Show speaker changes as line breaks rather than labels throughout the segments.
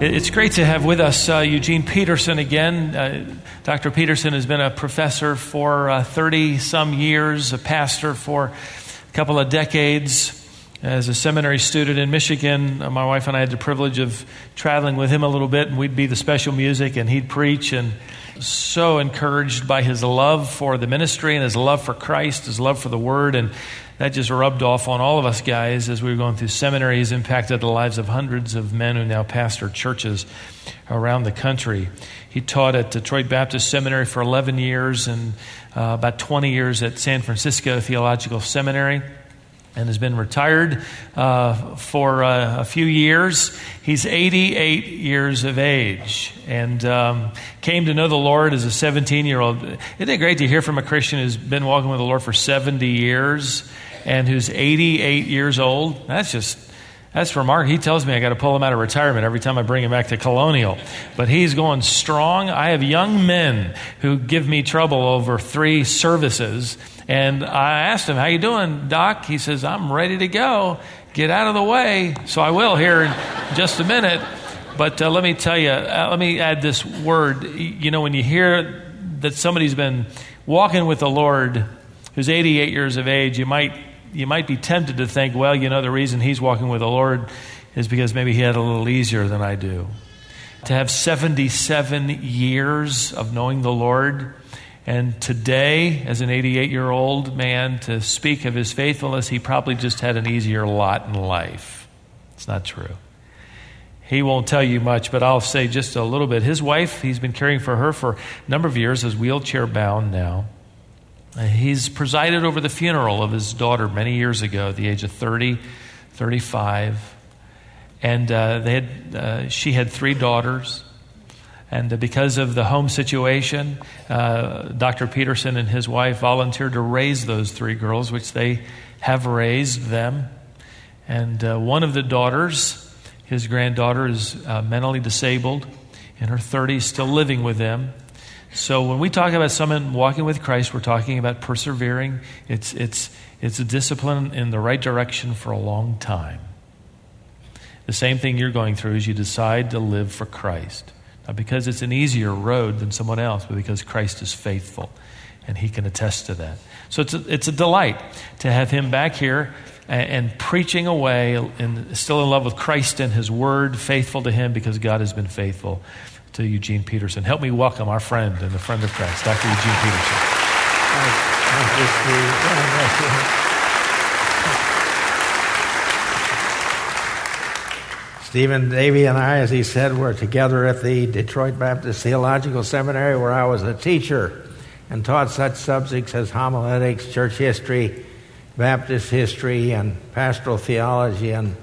It's great to have with us uh, Eugene Petersen again. Uh, Dr. Petersen has been a professor for 30 uh, some years, a pastor for a couple of decades. As a seminary student in Michigan, uh, my wife and I had the privilege of traveling with him a little bit, and we'd be the special music, and he'd preach. And so encouraged by his love for the ministry and his love for Christ, his love for the Word, and that just rubbed off on all of us guys as we were going through seminary. He's impacted the lives of hundreds of men who now pastor churches around the country. He taught at Detroit Baptist Seminary for 11 years and uh, about 20 years at San Francisco Theological Seminary and has been retired uh, for uh, a few years. He's 88 years of age and um, came to know the Lord as a 17 year old. Isn't it great to hear from a Christian who's been walking with the Lord for 70 years and who's 88 years old? That's just. That's Mark, He tells me I got to pull him out of retirement every time I bring him back to Colonial. But he's going strong. I have young men who give me trouble over three services and I asked him, How you doing, Doc? He says, I'm ready to go. Get out of the way. So I will here in just a minute. But uh, let me tell you, uh, let me add this word. You know, when you hear that somebody's been walking with the Lord who's 88 years of age, you might, you might be tempted to think, well, you know, the reason he's walking with the Lord is because maybe he had a little easier than I do. To have 77 years of knowing the Lord, and today, as an 88 year old man, to speak of his faithfulness, he probably just had an easier lot in life. It's not true. He won't tell you much, but I'll say just a little bit. His wife, he's been caring for her for a number of years, is wheelchair bound now. Uh, he's presided over the funeral of his daughter many years ago, at the age of 30, 35. And uh, they had, uh, she had three daughters. And because of the home situation, uh, Dr. Petersen and his wife volunteered to raise those three girls, which they have raised them. And uh, one of the daughters, his granddaughter, is uh, mentally disabled in her 30s, still living with them. So when we talk about someone walking with Christ, we're talking about persevering. It's, it's, it's a discipline in the right direction for a long time. The same thing you're going through is you decide to live for Christ. Not because it's an easier road than someone else, but because Christ is faithful and he can attest to that. So it's a, it's a delight to have him back here and, and preaching away and still in love with Christ and his word, faithful to him because God has been faithful to Eugene Petersen. Help me welcome our friend and the friend of Christ, Dr. Eugene Petersen.
Stephen Davey and I, as he said, were together at the Detroit Baptist Theological Seminary where I was a teacher and taught such subjects as homiletics, church history, Baptist history, and pastoral theology, and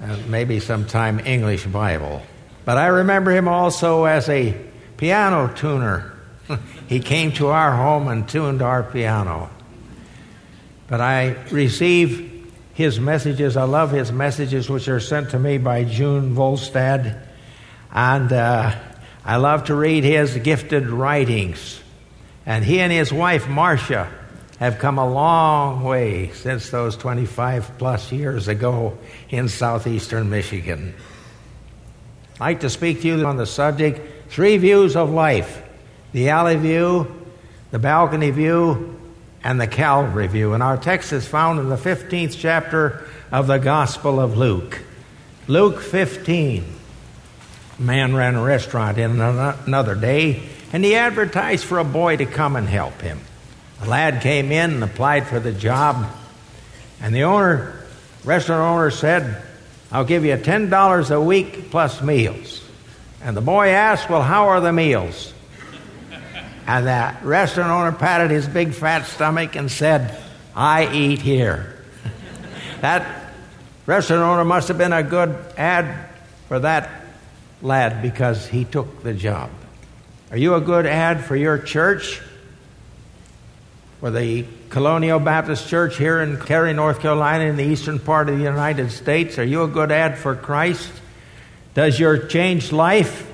uh, maybe sometime English Bible. But I remember him also as a piano tuner. he came to our home and tuned our piano. But I receive his messages. I love his messages, which are sent to me by June Volstad. And uh, I love to read his gifted writings. And he and his wife, Marcia, have come a long way since those 25 plus years ago in southeastern Michigan. I'd like to speak to you on the subject three views of life the alley view, the balcony view, and the Calvary view. And our text is found in the 15th chapter of the Gospel of Luke. Luke 15. A man ran a restaurant in another day, and he advertised for a boy to come and help him. The lad came in and applied for the job, and the owner, restaurant owner, said, I'll give you $10 a week plus meals. And the boy asked, Well, how are the meals? And the restaurant owner patted his big fat stomach and said, I eat here. that restaurant owner must have been a good ad for that lad because he took the job. Are you a good ad for your church? For the Colonial Baptist Church here in Cary, North Carolina, in the eastern part of the United States? Are you a good ad for Christ? Does your changed life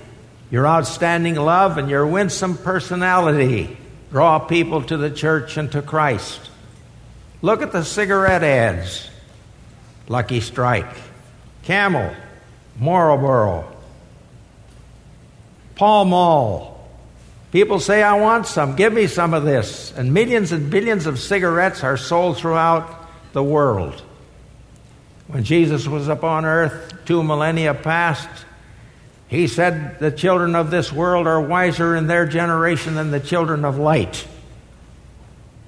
your outstanding love and your winsome personality draw people to the church and to Christ. Look at the cigarette ads Lucky Strike, Camel, Marlboro, Pall Mall. People say, I want some. Give me some of this. And millions and billions of cigarettes are sold throughout the world. When Jesus was upon earth, two millennia past, he said, The children of this world are wiser in their generation than the children of light.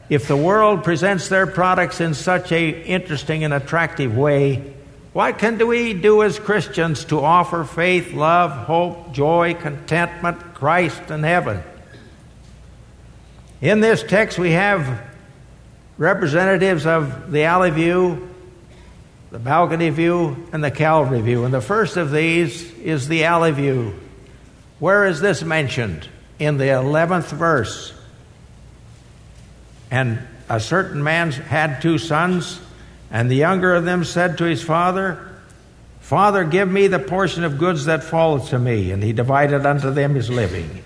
If the world presents their products in such a interesting and attractive way, what can we do as Christians to offer faith, love, hope, joy, contentment, Christ, and heaven? In this text, we have representatives of the alley view, the balcony view, and the Calvary view. And the first of these is the alley view. Where is this mentioned? In the 11th verse. And a certain man had two sons, and the younger of them said to his father, Father, give me the portion of goods that falleth to me. And he divided unto them his living.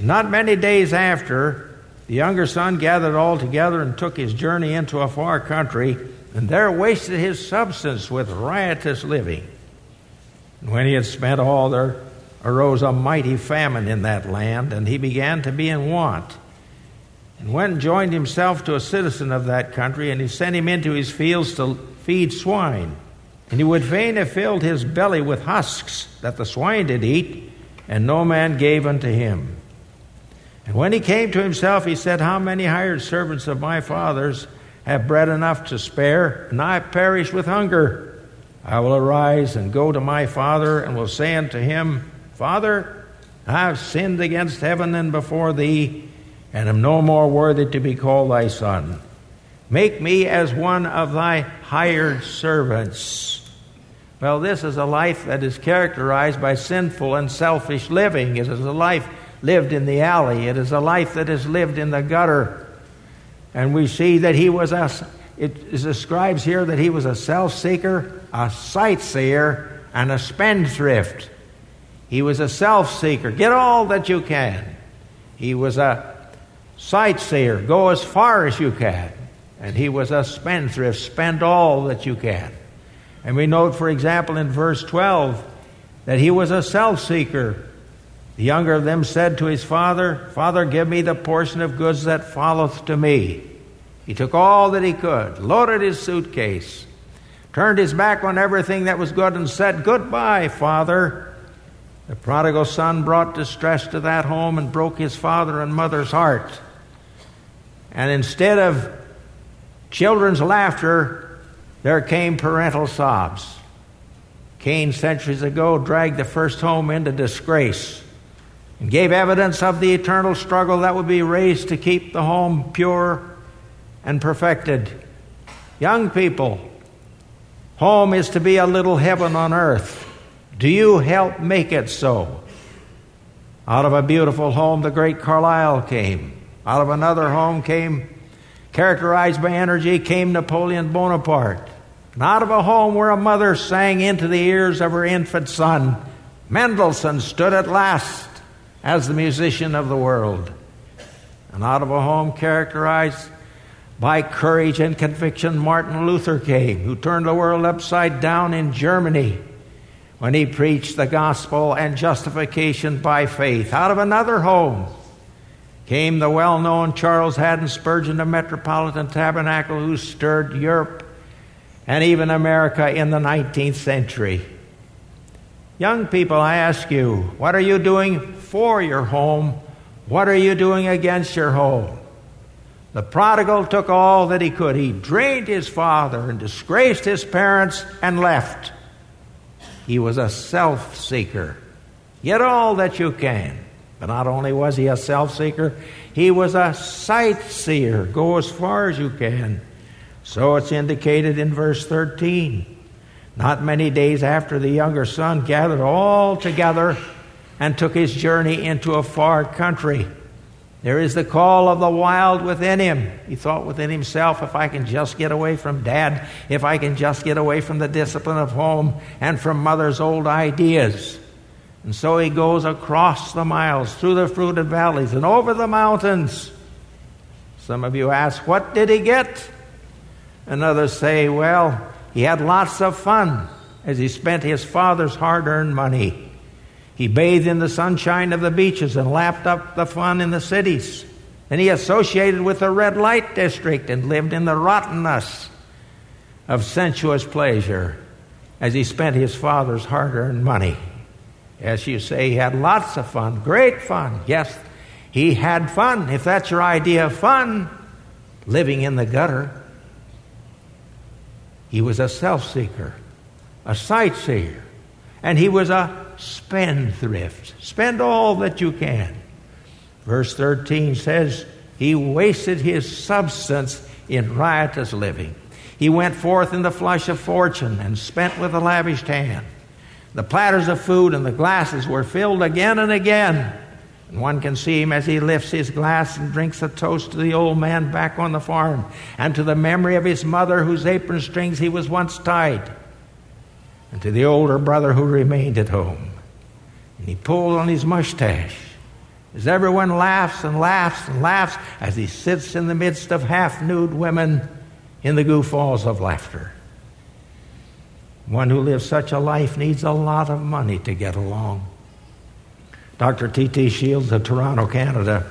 Not many days after, the younger son gathered all together and took his journey into a far country, and there wasted his substance with riotous living. And when he had spent all, there arose a mighty famine in that land, and he began to be in want. And went and joined himself to a citizen of that country, and he sent him into his fields to feed swine. And he would fain have filled his belly with husks that the swine did eat, and no man gave unto him. And when he came to himself, he said, How many hired servants of my father's have bread enough to spare, and I perish with hunger? I will arise and go to my father, and will say unto him, Father, I have sinned against heaven and before thee, and am no more worthy to be called thy son. Make me as one of thy hired servants. Well, this is a life that is characterized by sinful and selfish living. It is a life lived in the alley. It is a life that is lived in the gutter. And we see that he was a, it describes here that he was a self seeker, a sightseer, and a spendthrift. He was a self seeker. Get all that you can. He was a sightseer. Go as far as you can. And he was a spendthrift. Spend all that you can. And we note, for example, in verse 12, that he was a self seeker. The younger of them said to his father, Father, give me the portion of goods that followeth to me. He took all that he could, loaded his suitcase, turned his back on everything that was good, and said, Goodbye, Father. The prodigal son brought distress to that home and broke his father and mother's heart. And instead of children's laughter, there came parental sobs. Cain, centuries ago, dragged the first home into disgrace and gave evidence of the eternal struggle that would be raised to keep the home pure and perfected. Young people, home is to be a little heaven on earth. Do you help make it so? Out of a beautiful home, the great Carlyle came. Out of another home came, characterized by energy, came Napoleon Bonaparte. And out of a home where a mother sang into the ears of her infant son, Mendelssohn stood at last as the musician of the world. And out of a home characterized by courage and conviction, Martin Luther came, who turned the world upside down in Germany when he preached the gospel and justification by faith. Out of another home came the well known Charles Haddon Spurgeon of Metropolitan Tabernacle, who stirred Europe and even America in the 19th century. Young people, I ask you, what are you doing for your home, what are you doing against your home? The prodigal took all that he could. He drained his father and disgraced his parents and left. He was a self seeker. Get all that you can. But not only was he a self seeker, he was a sight seer. Go as far as you can. So it's indicated in verse 13. Not many days after the younger son gathered all together and took his journey into a far country. There is the call of the wild within him. He thought within himself, if I can just get away from dad, if I can just get away from the discipline of home and from mother's old ideas. And so he goes across the miles, through the fruited valleys, and over the mountains. Some of you ask, what did he get? And others say, well, he had lots of fun as he spent his father's hard earned money. He bathed in the sunshine of the beaches and lapped up the fun in the cities. And he associated with the red light district and lived in the rottenness of sensuous pleasure as he spent his father's hard earned money. As you say, he had lots of fun, great fun. Yes, he had fun. If that's your idea of fun, living in the gutter. He was a self seeker, a sightseer, and he was a spendthrift. Spend all that you can. Verse 13 says, He wasted his substance in riotous living. He went forth in the flush of fortune and spent with a lavished hand. The platters of food and the glasses were filled again and again. And one can see him as he lifts his glass and drinks a toast to the old man back on the farm and to the memory of his mother whose apron strings he was once tied, and to the older brother who remained at home. And he pulled on his mustache as everyone laughs and laughs and laughs as he sits in the midst of half nude women in the guffaws of laughter. One who lives such a life needs a lot of money to get along. Dr. T.T. Shields of Toronto, Canada,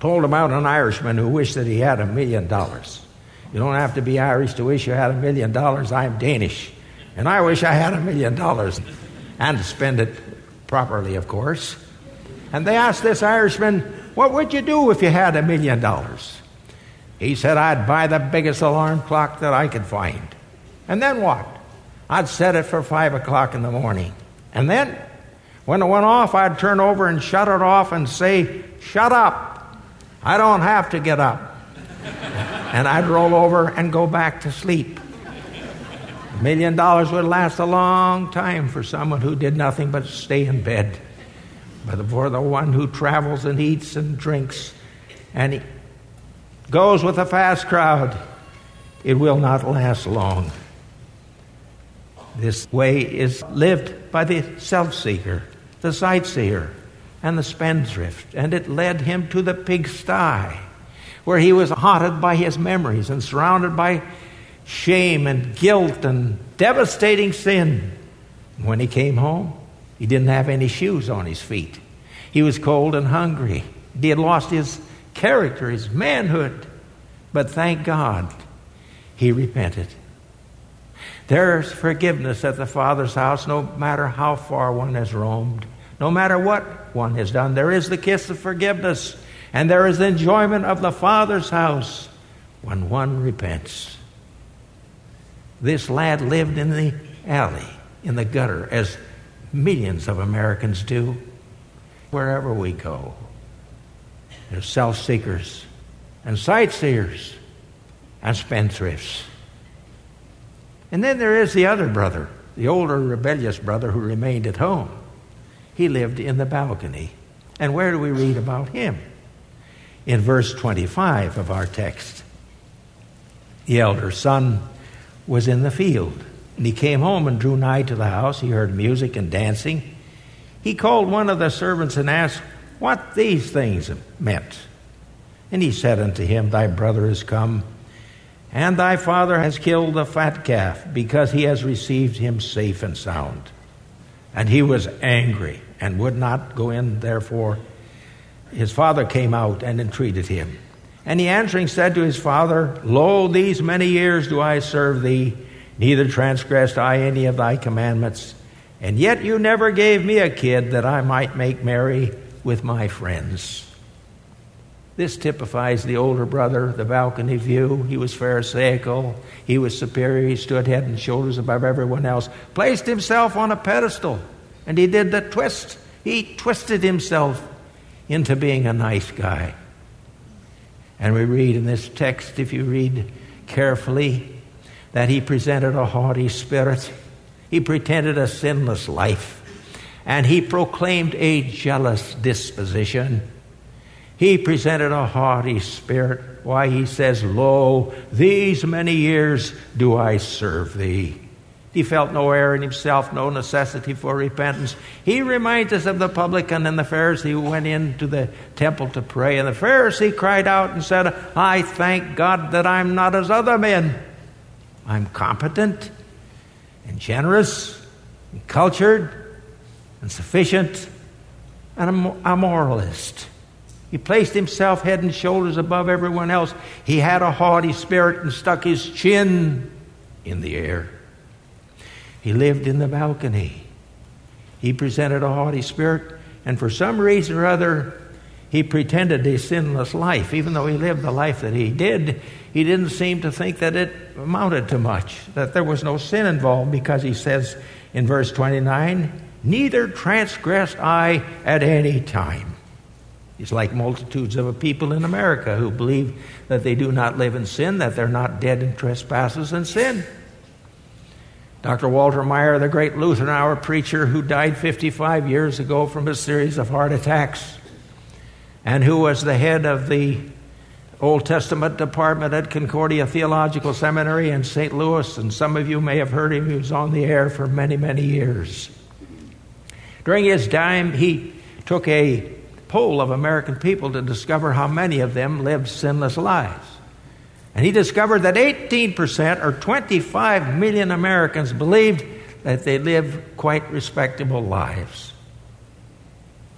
told about an Irishman who wished that he had a million dollars. You don't have to be Irish to wish you had a million dollars. I'm Danish. And I wish I had a million dollars and to spend it properly, of course. And they asked this Irishman, What would you do if you had a million dollars? He said, I'd buy the biggest alarm clock that I could find. And then what? I'd set it for five o'clock in the morning. And then when it went off, I'd turn over and shut it off and say, Shut up. I don't have to get up. and I'd roll over and go back to sleep. A million dollars would last a long time for someone who did nothing but stay in bed. But for the one who travels and eats and drinks and goes with a fast crowd, it will not last long. This way is lived by the self seeker the sightseer and the spendthrift, and it led him to the pigsty, where he was haunted by his memories and surrounded by shame and guilt and devastating sin. When he came home, he didn't have any shoes on his feet. He was cold and hungry. He had lost his character, his manhood. But thank God, he repented. There's forgiveness at the Father's house no matter how far one has roamed. No matter what one has done, there is the kiss of forgiveness, and there is the enjoyment of the Father's house when one repents. This lad lived in the alley, in the gutter, as millions of Americans do, wherever we go. There's self seekers and sightseers and spendthrifts. And then there is the other brother, the older rebellious brother who remained at home. He lived in the balcony. And where do we read about him? In verse 25 of our text. The elder son was in the field, and he came home and drew nigh to the house. He heard music and dancing. He called one of the servants and asked what these things meant. And he said unto him, Thy brother is come, and thy father has killed the fat calf, because he has received him safe and sound. And he was angry and would not go in, therefore. His father came out and entreated him. And he answering said to his father, Lo, these many years do I serve thee, neither transgressed I any of thy commandments. And yet you never gave me a kid that I might make merry with my friends. This typifies the older brother, the balcony view. He was Pharisaical. He was superior. He stood head and shoulders above everyone else, placed himself on a pedestal, and he did the twist. He twisted himself into being a nice guy. And we read in this text, if you read carefully, that he presented a haughty spirit. He pretended a sinless life. And he proclaimed a jealous disposition. He presented a haughty spirit. Why, he says, Lo, these many years do I serve thee. He felt no error in himself, no necessity for repentance. He reminds us of the publican and the Pharisee who went into the temple to pray. And the Pharisee cried out and said, I thank God that I'm not as other men. I'm competent and generous and cultured and sufficient and I'm a moralist. He placed himself head and shoulders above everyone else. He had a haughty spirit and stuck his chin in the air. He lived in the balcony. He presented a haughty spirit, and for some reason or other, he pretended a sinless life. Even though he lived the life that he did, he didn't seem to think that it amounted to much, that there was no sin involved, because he says in verse 29, Neither transgressed I at any time. He's like multitudes of a people in America who believe that they do not live in sin, that they're not dead in trespasses and sin. Dr. Walter Maier, the great Lutheran hour preacher who died 55 years ago from a series of heart attacks, and who was the head of the Old Testament department at Concordia Theological Seminary in St. Louis, and some of you may have heard him. He was on the air for many, many years. During his time, he took a poll of American people to discover how many of them lived sinless lives. And he discovered that 18%, or 25 million Americans, believed that they lived quite respectable lives.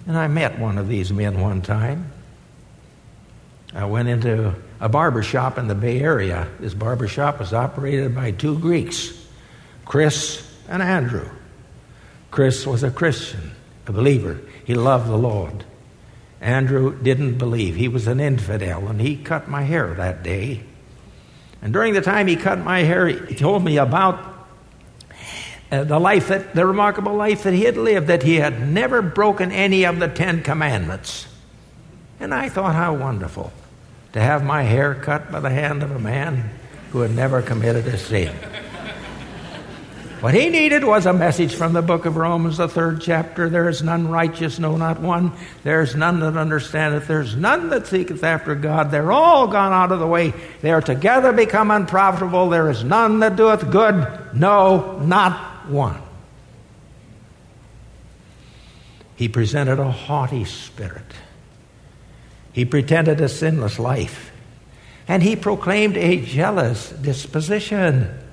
And I met one of these men one time. I went into a barber shop in the Bay Area. This barber shop was operated by two Greeks, Chris and Andrew. Chris was a Christian, a believer. He loved the Lord. Andrew didn't believe. He was an infidel, and he cut my hair that day. And during the time he cut my hair, he told me about uh, the life that, the remarkable life that he had lived, that he had never broken any of the Ten Commandments. And I thought, how wonderful to have my hair cut by the hand of a man who had never committed a sin. What he needed was a message from the book of Romans, the third chapter. There is none righteous, no, not one. There is none that understandeth. There's none that seeketh after God. They're all gone out of the way. They are together become unprofitable. There is none that doeth good, no, not one. He presented a haughty spirit. He pretended a sinless life. And he proclaimed a jealous disposition.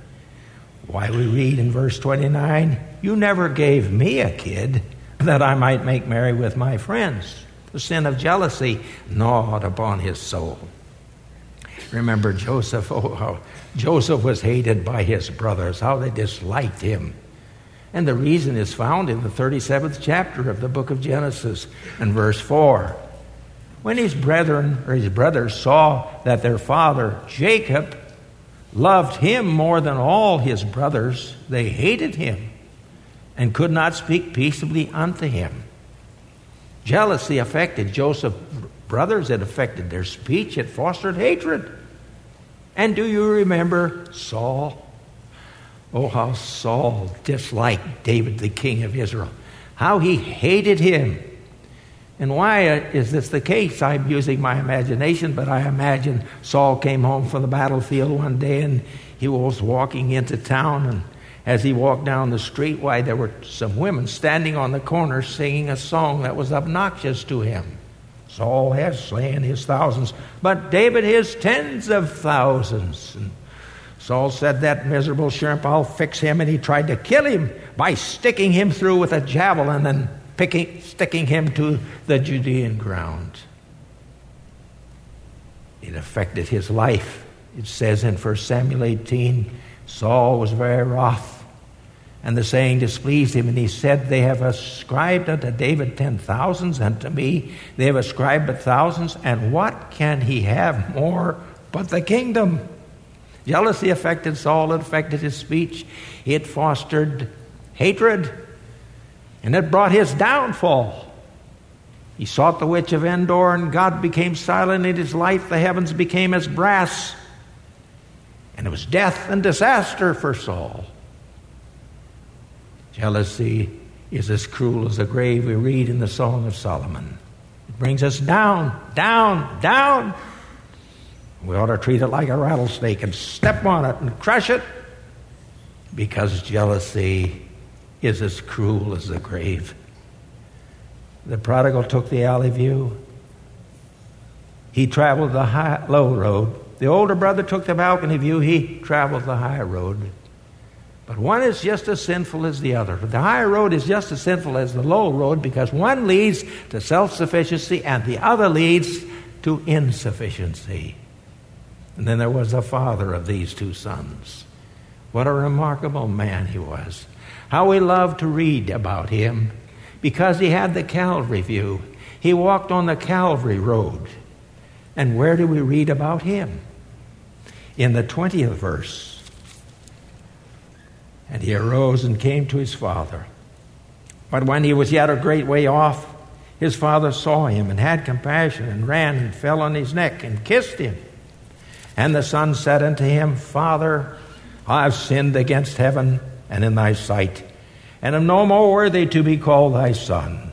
Why, we read in verse 29 You never gave me a kid that I might make merry with my friends. The sin of jealousy gnawed upon his soul. Remember Joseph, oh, how Joseph was hated by his brothers, how they disliked him. And the reason is found in the 37th chapter of the book of Genesis and verse 4. When his brethren or his brothers saw that their father Jacob loved him more than all his brothers, they hated him and could not speak peaceably unto him. Jealousy affected Joseph's brothers, it affected their speech, it fostered hatred. And do you remember Saul? Oh, how Saul disliked David, the king of Israel. How he hated him. And why is this the case? I'm using my imagination, but I imagine Saul came home from the battlefield one day and he was walking into town. And as he walked down the street, why, there were some women standing on the corner singing a song that was obnoxious to him. Saul has slain his thousands, but David his tens of thousands. And Saul said, That miserable shrimp, I'll fix him. And he tried to kill him by sticking him through with a javelin and picking, sticking him to the Judean ground. It affected his life. It says in 1 Samuel 18 Saul was very wroth, and the saying displeased him, and he said, They have ascribed unto David ten thousands, and to me they have ascribed but thousands, and what can he have more but the kingdom? Jealousy affected Saul, it affected his speech, it fostered hatred, and it brought his downfall. He sought the witch of Endor, and God became silent in his life. The heavens became as brass. And it was death and disaster for Saul. Jealousy is as cruel as the grave we read in the Song of Solomon. It brings us down, down, down. We ought to treat it like a rattlesnake and step on it and crush it because jealousy is as cruel as the grave. The prodigal took the alley view. He traveled the high, low road. The older brother took the balcony view. He traveled the high road. But one is just as sinful as the other. The high road is just as sinful as the low road because one leads to self sufficiency and the other leads to insufficiency. And then there was the father of these two sons. What a remarkable man he was. How we love to read about him because he had the Calvary view. He walked on the Calvary road. And where do we read about him? In the 20th verse. And he arose and came to his father. But when he was yet a great way off, his father saw him and had compassion and ran and fell on his neck and kissed him. And the son said unto him, Father, I have sinned against heaven and in thy sight, and am no more worthy to be called thy son.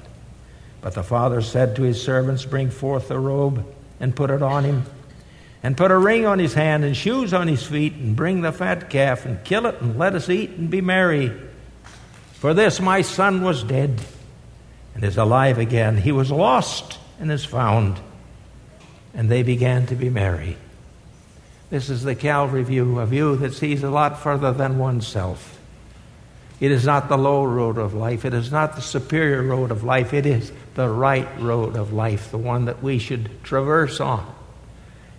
But the father said to his servants, Bring forth the robe and put it on him and put a ring on his hand and shoes on his feet, and bring the fat calf and kill it, and let us eat and be merry. For this my son was dead and is alive again. He was lost and is found. And they began to be merry. This is the Calvary view, a view that sees a lot further than oneself. It is not the low road of life. It is not the superior road of life. It is the right road of life, the one that we should traverse on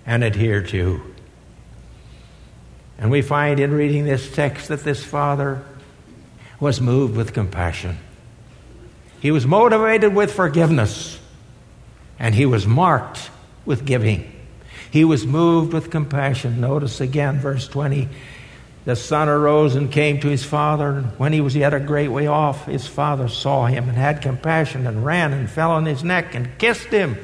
and adhere to. And we find in reading this text that this father was moved with compassion. He was motivated with forgiveness, and he was marked with giving. He was moved with compassion. Notice again, verse 20. The son arose and came to his father, when he was yet a great way off, his father saw him and had compassion and ran and fell on his neck and kissed him.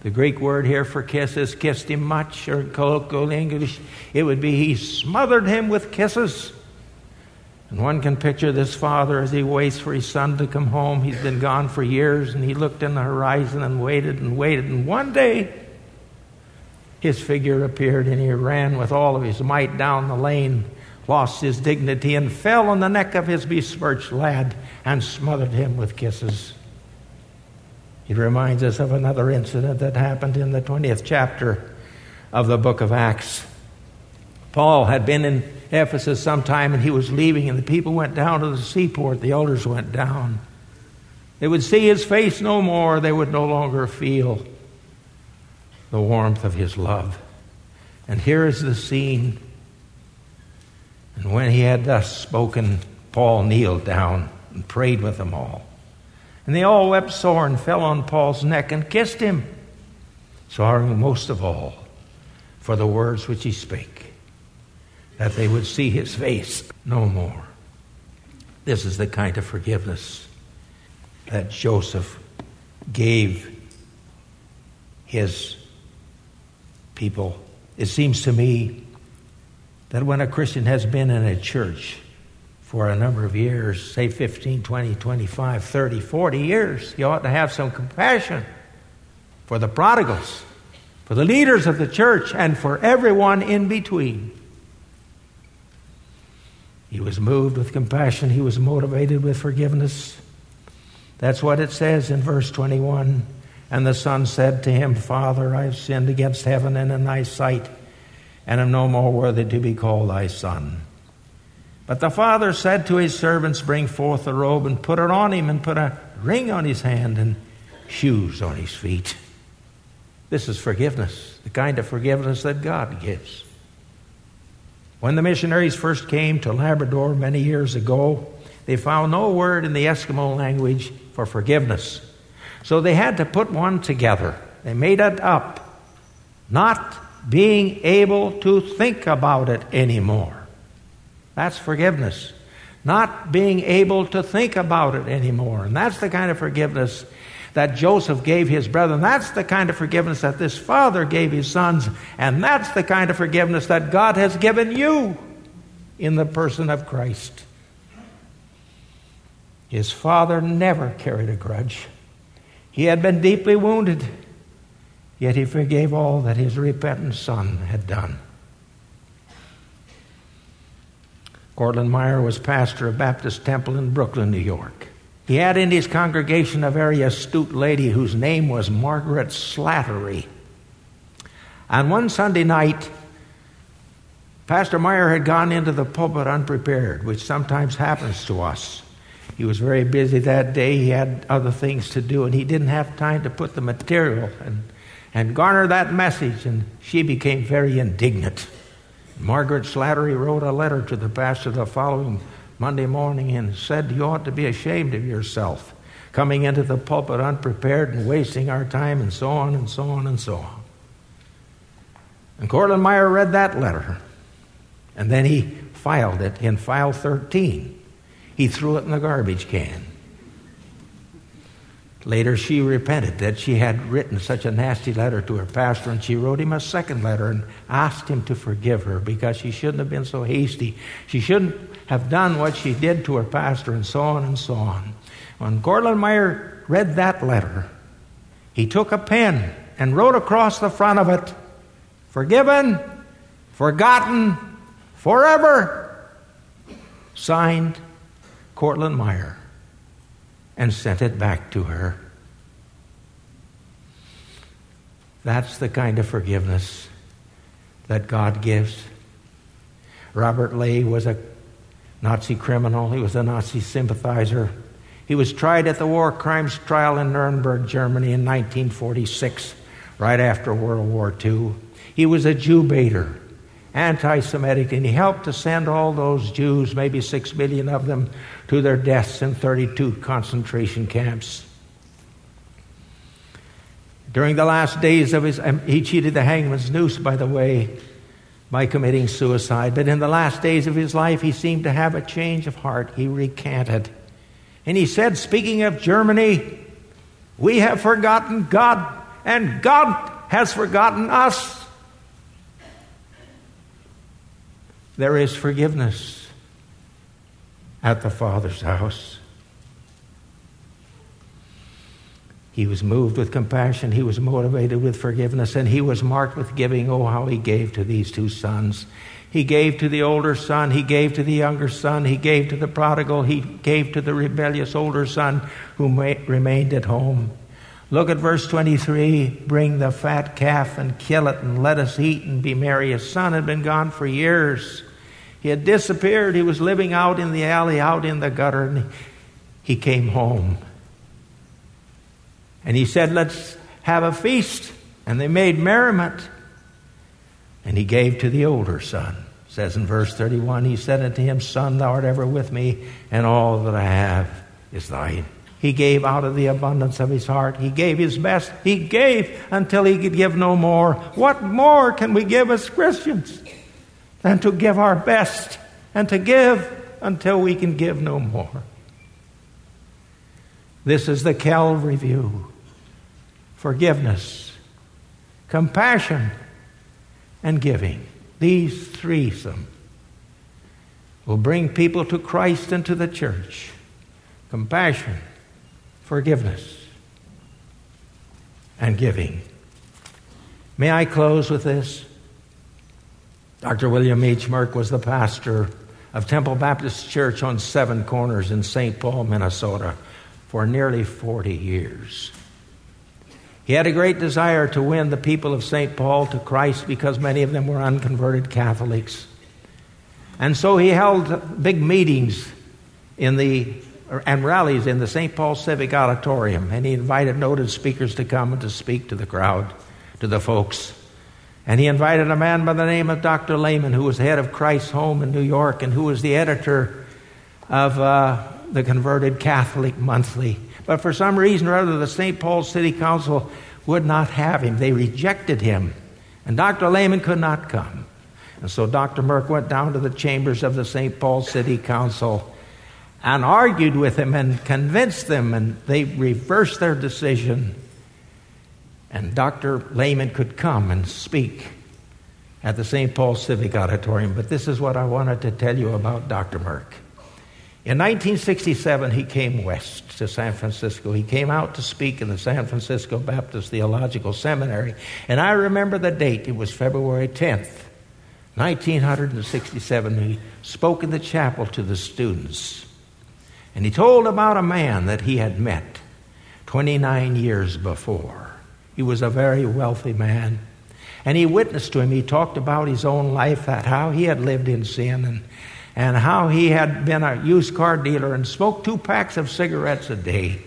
The Greek word here for kisses, kissed him much, or in colloquial English, it would be he smothered him with kisses. And one can picture this father as he waits for his son to come home. He's been gone for years, and he looked in the horizon and waited and waited. And one day, his figure appeared, and he ran with all of his might down the lane, lost his dignity, and fell on the neck of his besmirched lad and smothered him with kisses. It reminds us of another incident that happened in the 20th chapter of the book of Acts. Paul had been in Ephesus some time and he was leaving, and the people went down to the seaport. The elders went down. They would see his face no more, they would no longer feel the warmth of his love. And here is the scene. And when he had thus spoken, Paul kneeled down and prayed with them all. And they all wept sore and fell on Paul's neck and kissed him, sorrowing most of all for the words which he spake, that they would see his face no more. This is the kind of forgiveness that Joseph gave his people. It seems to me that when a Christian has been in a church for a number of years, say 15, 20, 25, 30, 40 years. You ought to have some compassion for the prodigals, for the leaders of the church, and for everyone in between. He was moved with compassion, he was motivated with forgiveness. That's what it says in verse 21. And the son said to him, Father, I have sinned against heaven and in thy sight, and am no more worthy to be called thy son. But the father said to his servants, Bring forth the robe and put it on him, and put a ring on his hand and shoes on his feet. This is forgiveness, the kind of forgiveness that God gives. When the missionaries first came to Labrador many years ago, they found no word in the Eskimo language for forgiveness. So they had to put one together. They made it up, not being able to think about it anymore. That's forgiveness. Not being able to think about it anymore. And that's the kind of forgiveness that Joseph gave his brethren. That's the kind of forgiveness that this father gave his sons. And that's the kind of forgiveness that God has given you in the person of Christ. His father never carried a grudge. He had been deeply wounded, yet he forgave all that his repentant son had done. Cortland Meyer was pastor of Baptist Temple in Brooklyn, New York. He had in his congregation a very astute lady whose name was Margaret Slattery. And one Sunday night, Pastor Meyer had gone into the pulpit unprepared, which sometimes happens to us. He was very busy that day. He had other things to do, and he didn't have time to put the material and, and garner that message. And she became very indignant. Margaret Slattery wrote a letter to the pastor the following Monday morning and said, You ought to be ashamed of yourself, coming into the pulpit unprepared and wasting our time, and so on and so on and so on. And Cortland Meyer read that letter, and then he filed it in file 13. He threw it in the garbage can. Later, she repented that she had written such a nasty letter to her pastor, and she wrote him a second letter and asked him to forgive her because she shouldn't have been so hasty. She shouldn't have done what she did to her pastor, and so on and so on. When Cortland Meyer read that letter, he took a pen and wrote across the front of it, Forgiven, forgotten, forever. Signed, Cortland Meyer and sent it back to her. That's the kind of forgiveness that God gives. Robert Ley was a Nazi criminal, he was a Nazi sympathizer. He was tried at the war crimes trial in Nuremberg, Germany in 1946, right after World War II. He was a Jew baiter, anti Semitic, and he helped to send all those Jews, maybe six million of them, to their deaths in 32 concentration camps. During the last days of his, um, he cheated the hangman's noose, by the way, by committing suicide. But in the last days of his life, he seemed to have a change of heart. He recanted. And he said, speaking of Germany, we have forgotten God, and God has forgotten us. There is forgiveness at the Father's house. He was moved with compassion. He was motivated with forgiveness, and he was marked with giving. Oh, how he gave to these two sons. He gave to the older son. He gave to the younger son. He gave to the prodigal. He gave to the rebellious older son who remained at home. Look at verse 23 Bring the fat calf and kill it, and let us eat and be merry. His son had been gone for years. He had disappeared. He was living out in the alley, out in the gutter, and he came home. And he said, Let's have a feast. And they made merriment. And he gave to the older son. It says in verse 31, he said unto him, Son, thou art ever with me, and all that I have is thine. He gave out of the abundance of his heart. He gave his best. He gave until he could give no more. What more can we give as Christians? Than to give our best and to give until we can give no more. This is the Calvary view forgiveness, compassion, and giving. These three threesome will bring people to Christ and to the church. Compassion, forgiveness, and giving. May I close with this? Dr. William H. Merck was the pastor of Temple Baptist Church on Seven Corners in St. Paul, Minnesota, for nearly 40 years. He had a great desire to win the people of St. Paul to Christ because many of them were unconverted Catholics. And so he held big meetings in the and rallies in the St. Paul Civic Auditorium, and he invited noted speakers to come and to speak to the crowd, to the folks. And he invited a man by the name of Dr. Lehmann, who was head of Christ's Home in New York and who was the editor of uh, the Converted Catholic Monthly. But for some reason or other, the St. Paul City Council would not have him. They rejected him. And Dr. Lehmann could not come. And so Dr. Merck went down to the chambers of the St. Paul City Council and argued with him and convinced them, and they reversed their decision and Dr. Lehmann could come and speak at the St. Paul Civic Auditorium. But this is what I wanted to tell you about Dr. Merck. In 1967, he came west to San Francisco. He came out to speak in the San Francisco Baptist Theological Seminary. And I remember the date. It was February 10th, 1967. He spoke in the chapel to the students. And he told about a man that he had met 29 years before. He was a very wealthy man. And he witnessed to him. He talked about his own life, that how he had lived in sin and, and how he had been a used car dealer and smoked two packs of cigarettes a day.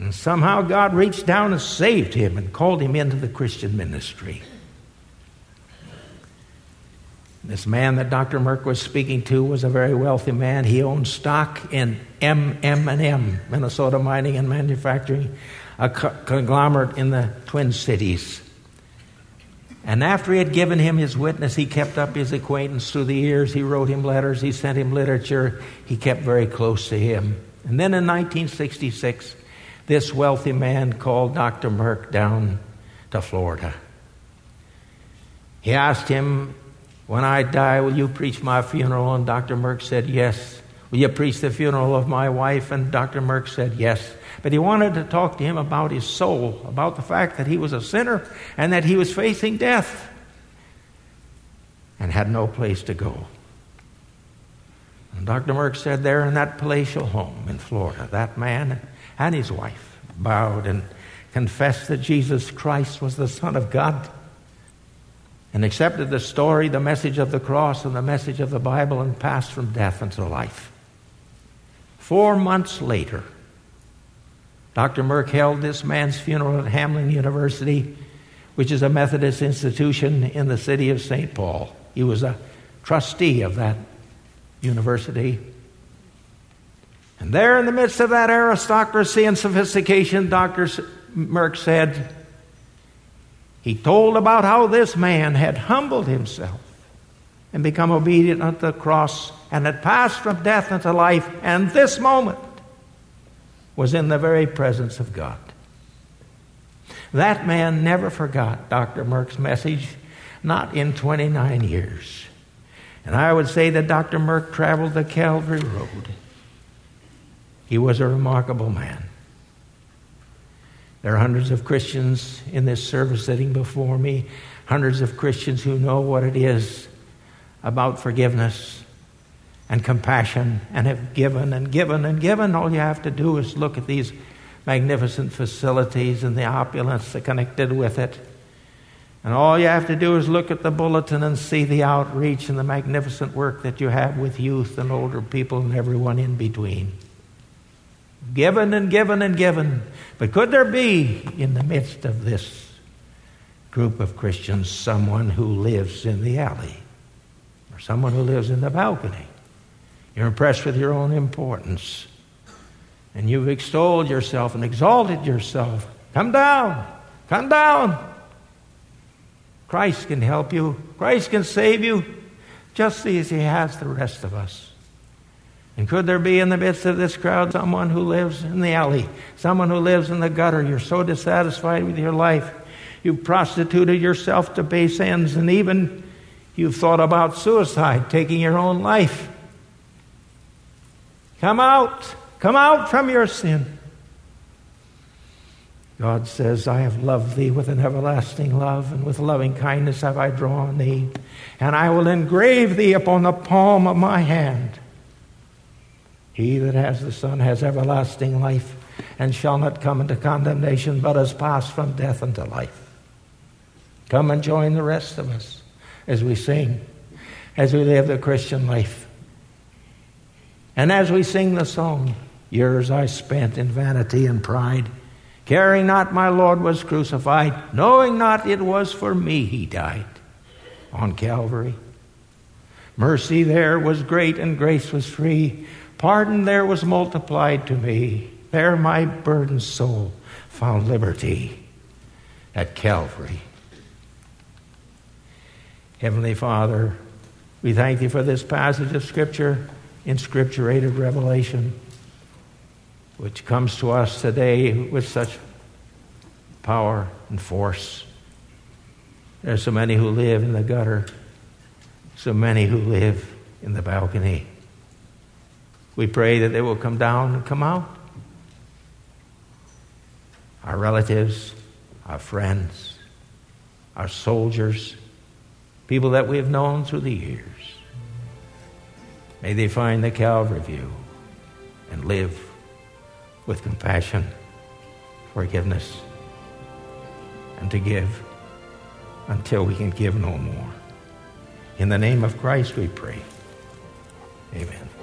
And somehow God reached down and saved him and called him into the Christian ministry. This man that Dr. Merck was speaking to was a very wealthy man. He owned stock in MM&M, Minnesota Mining and Manufacturing, a conglomerate in the Twin Cities. And after he had given him his witness, he kept up his acquaintance through the years. He wrote him letters, he sent him literature, he kept very close to him. And then in 1966, this wealthy man called Dr. Merck down to Florida. He asked him, When I die, will you preach my funeral? And Dr. Merck said, Yes. Will you preach the funeral of my wife? And Dr. Merck said, Yes. But he wanted to talk to him about his soul, about the fact that he was a sinner and that he was facing death and had no place to go. And Dr. Merck said, There in that palatial home in Florida, that man and his wife bowed and confessed that Jesus Christ was the Son of God and accepted the story, the message of the cross, and the message of the Bible and passed from death into life. Four months later, Dr. Merck held this man's funeral at Hamline University, which is a Methodist institution in the city of St. Paul. He was a trustee of that university. And there, in the midst of that aristocracy and sophistication, Dr. Merck said, he told about how this man had humbled himself and become obedient unto the cross and had passed from death into life, and this moment was in the very presence of God. That man never forgot Dr. Merck's message, not in 29 years. And I would say that Dr. Merck traveled the Calvary Road he was a remarkable man. There are hundreds of Christians in this service sitting before me, hundreds of Christians who know what it is about forgiveness and compassion and have given and given and given. All you have to do is look at these magnificent facilities and the opulence that connected with it. And all you have to do is look at the bulletin and see the outreach and the magnificent work that you have with youth and older people and everyone in between. Given and given and given. But could there be in the midst of this group of Christians someone who lives in the alley or someone who lives in the balcony? You're impressed with your own importance and you've extolled yourself and exalted yourself. Come down, come down. Christ can help you, Christ can save you just as He has the rest of us. And could there be in the midst of this crowd someone who lives in the alley, someone who lives in the gutter? You're so dissatisfied with your life. You've prostituted yourself to base ends, and even you've thought about suicide, taking your own life. Come out. Come out from your sin. God says, I have loved thee with an everlasting love, and with loving kindness have I drawn thee, and I will engrave thee upon the palm of my hand. He that has the Son has everlasting life and shall not come into condemnation, but has passed from death unto life. Come and join the rest of us as we sing, as we live the Christian life. And as we sing the song, Years I spent in vanity and pride, caring not my Lord was crucified, knowing not it was for me he died on Calvary. Mercy there was great and grace was free. Pardon there was multiplied to me. There my burdened soul found liberty at Calvary. Heavenly Father, we thank Thee for this passage of Scripture, inscripturated revelation, which comes to us today with such power and force. There are so many who live in the gutter, so many who live in the balcony. We pray that they will come down and come out. Our relatives, our friends, our soldiers, people that we have known through the years. May they find the Calvary view and live with compassion, forgiveness, and to give until we can give no more. In the name of Christ we pray. Amen.